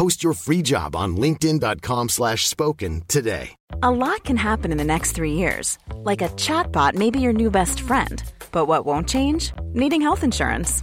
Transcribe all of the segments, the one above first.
Post your free job on linkedin.com slash spoken today. A lot can happen in the next three years. Like a chatbot may be your new best friend. But what won't change? Needing health insurance.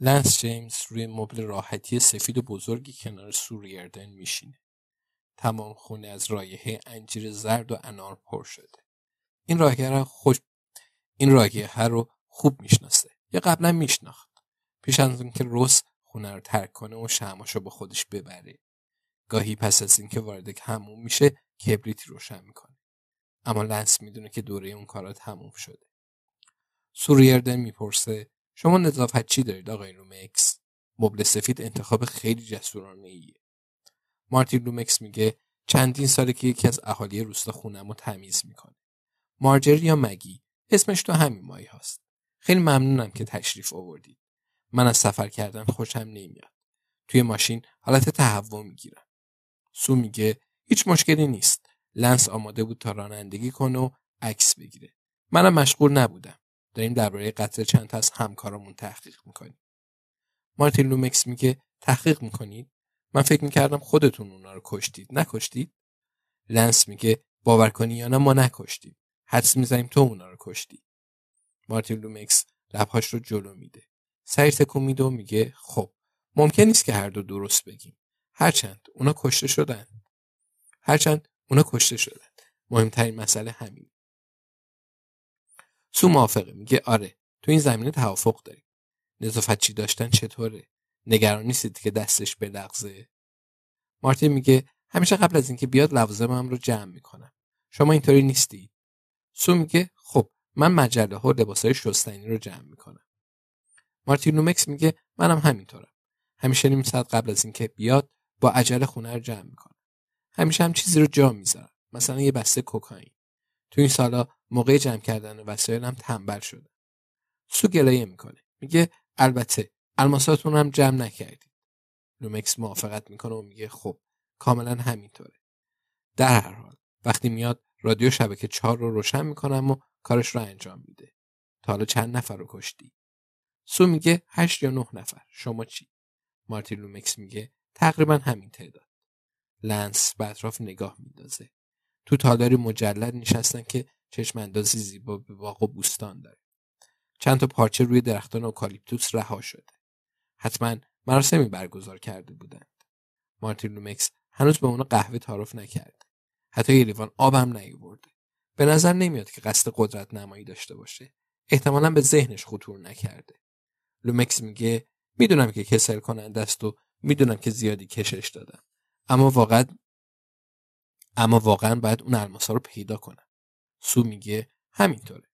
لنس جیمز روی مبل راحتی سفید و بزرگی کنار سوریردن میشینه. تمام خونه از رایحه انجیر زرد و انار پر شده. این راهگه رو خوش این راهگه رو خوب می‌شناسه. یا قبلا میشناخت. پیش از اینکه روس خونه رو ترک کنه و شماشو با خودش ببره. گاهی پس از اینکه وارد حموم میشه کبریتی روشن می‌کنه. اما لنس می‌دونه که دوره اون کارا تموم شده. سو ریردن می‌پرسه شما نظافت چی دارید آقای لومکس؟ مبل سفید انتخاب خیلی جسورانه ایه. مارتین لومکس میگه چندین ساله که یکی از اهالی روستا خونم رو تمیز می‌کنه. مارجری یا مگی اسمش تو همین مایه هاست. خیلی ممنونم که تشریف آوردید. من از سفر کردن خوشم نمیاد. توی ماشین حالت تهوع می‌گیرم. سو میگه هیچ مشکلی نیست. لنس آماده بود تا رانندگی کنه و عکس بگیره. منم مشغول نبودم. داریم درباره قتل چند تا از همکارامون تحقیق می‌کنیم. مارتین لومکس میگه تحقیق می‌کنید؟ من فکر می‌کردم خودتون اونا رو کشتید. نکشتید؟ لنس میگه باور کنی یا نه ما نکشتیم. حدس می‌زنیم تو اونا رو کشتی. مارتین لومکس لبهاش رو جلو میده. سعی تکون میده و میگه خب ممکن نیست که هر دو درست بگیم. هرچند اونا کشته شدن. هرچند اونا کشته شدن. مهمترین مسئله همین. سو موافقه. میگه آره تو این زمینه توافق داریم. نظافت چی داشتن چطوره؟ نگران نیستید که دستش بلغزه؟ مارتین میگه همیشه قبل از اینکه بیاد لوازمم رو جمع می‌کنم. شما اینطوری نیستی؟ سو میگه خب من مجله ها و لباسای شستنی رو جمع می‌کنم. مارتین لومکس میگه منم همینطورم. همیشه نیم ساعت قبل از اینکه بیاد با عجله خونه رو جمع می‌کنم. همیشه هم چیزی رو جا می‌ذارم. مثلا یه بسته کوکائین. تو این سالا موقع جمع کردن وسایلم تنبل شده. سو گلایه می‌کنه. میگه البته الماساتون هم جمع نکردید. لومکس موافقت می‌کنه و میگه خب کاملا همینطوره. در هر حال وقتی میاد رادیو شبکه چهار رو روشن می‌کنم و کارش رو انجام میده. تا حالا چند نفر رو کشتی؟ سو میگه هشت یا نه نفر. شما چی؟ مارتین لومکس میگه تقریبا همین تعداد. لنس به اطراف نگاه میندازه. تو تالاری مجلل نشستن که چشم اندازی زیبا به باغ و بوستان داره. چند تا پارچه روی درختان اوکالیپتوس رها شده. حتما مراسمی برگزار کرده بودند. مارتین لومکس هنوز به اونا قهوه تعارف نکرده. حتی یه لیوان آب هم نیاورده. به نظر نمیاد که قصد قدرت نمایی داشته باشه. احتمالا به ذهنش خطور نکرده. لومکس میگه می‌دونم که کسل کننده است و می‌دونم که زیادی کشش دادم. اما واقعا اما واقعا باید اون الماسا رو پیدا کنم. سو میگه همینطوره.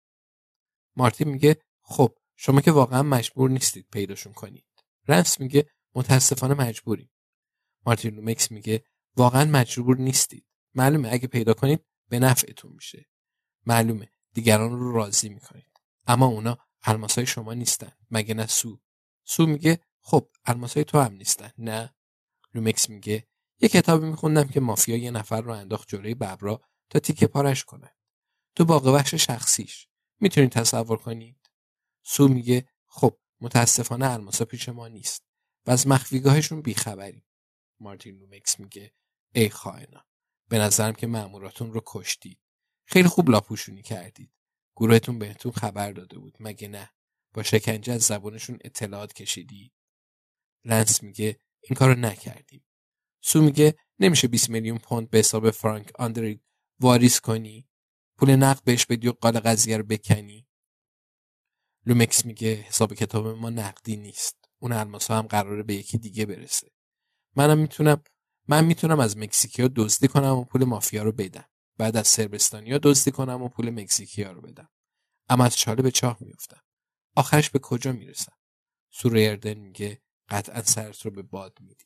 مارتین میگه خب شما که واقعا مجبور نیستید پیداشون کنید. لنس میگه متاسفانه مجبوریم. مارتین لومکس میگه واقعا مجبور نیستید. معلومه اگه پیدا کنید به نفعتون میشه. معلومه دیگران رو راضی می‌کنید. اما اونا الماسای شما نیستن. مگه نه سو؟ سو میگه خب الماسای تو هم نیستن. نه؟ لومکس میگه یه کتابی میخوندم که مافیا یه نفر رو انداخت جلوی ببرا تا تیکه پارش کنه. تو باغ وحش شخصیش. می‌تونید تصور کنید. سو میگه خب متاسفانه الماسا پیش ما نیست. و از مخفیگاهشون بیخبریم. مارتین لومکس میگه ای خائنا به نظرم که ماموراتون رو کشتید. خیلی خوب لاپوشونی کردید. گروهتون بهتون خبر داده بود. مگه نه؟ با شکنجه از زبانشون اطلاعات کشیدی لنس میگه این کارو نکردیم. سو میگه نمیشه 20 میلیون پوند به حساب فرانک آندرید واریس کنی. پول نقد بهش بدی و قال قضیه رو بکنی. لومکس میگه حساب کتاب ما نقدی نیست. اون الماسا هم قراره به یکی دیگه برسه. منم می‌تونم من می‌تونم از مکزیکیا دزدی کنم و پول مافیا رو بدم. بعد از سربستانیا دزدی کنم و پول مکزیکیا رو بدم. اما از چاله به چاه میفتم آخرش به کجا می‌رسم؟ سوریردن میگه قطعا سرت رو به باد میدی.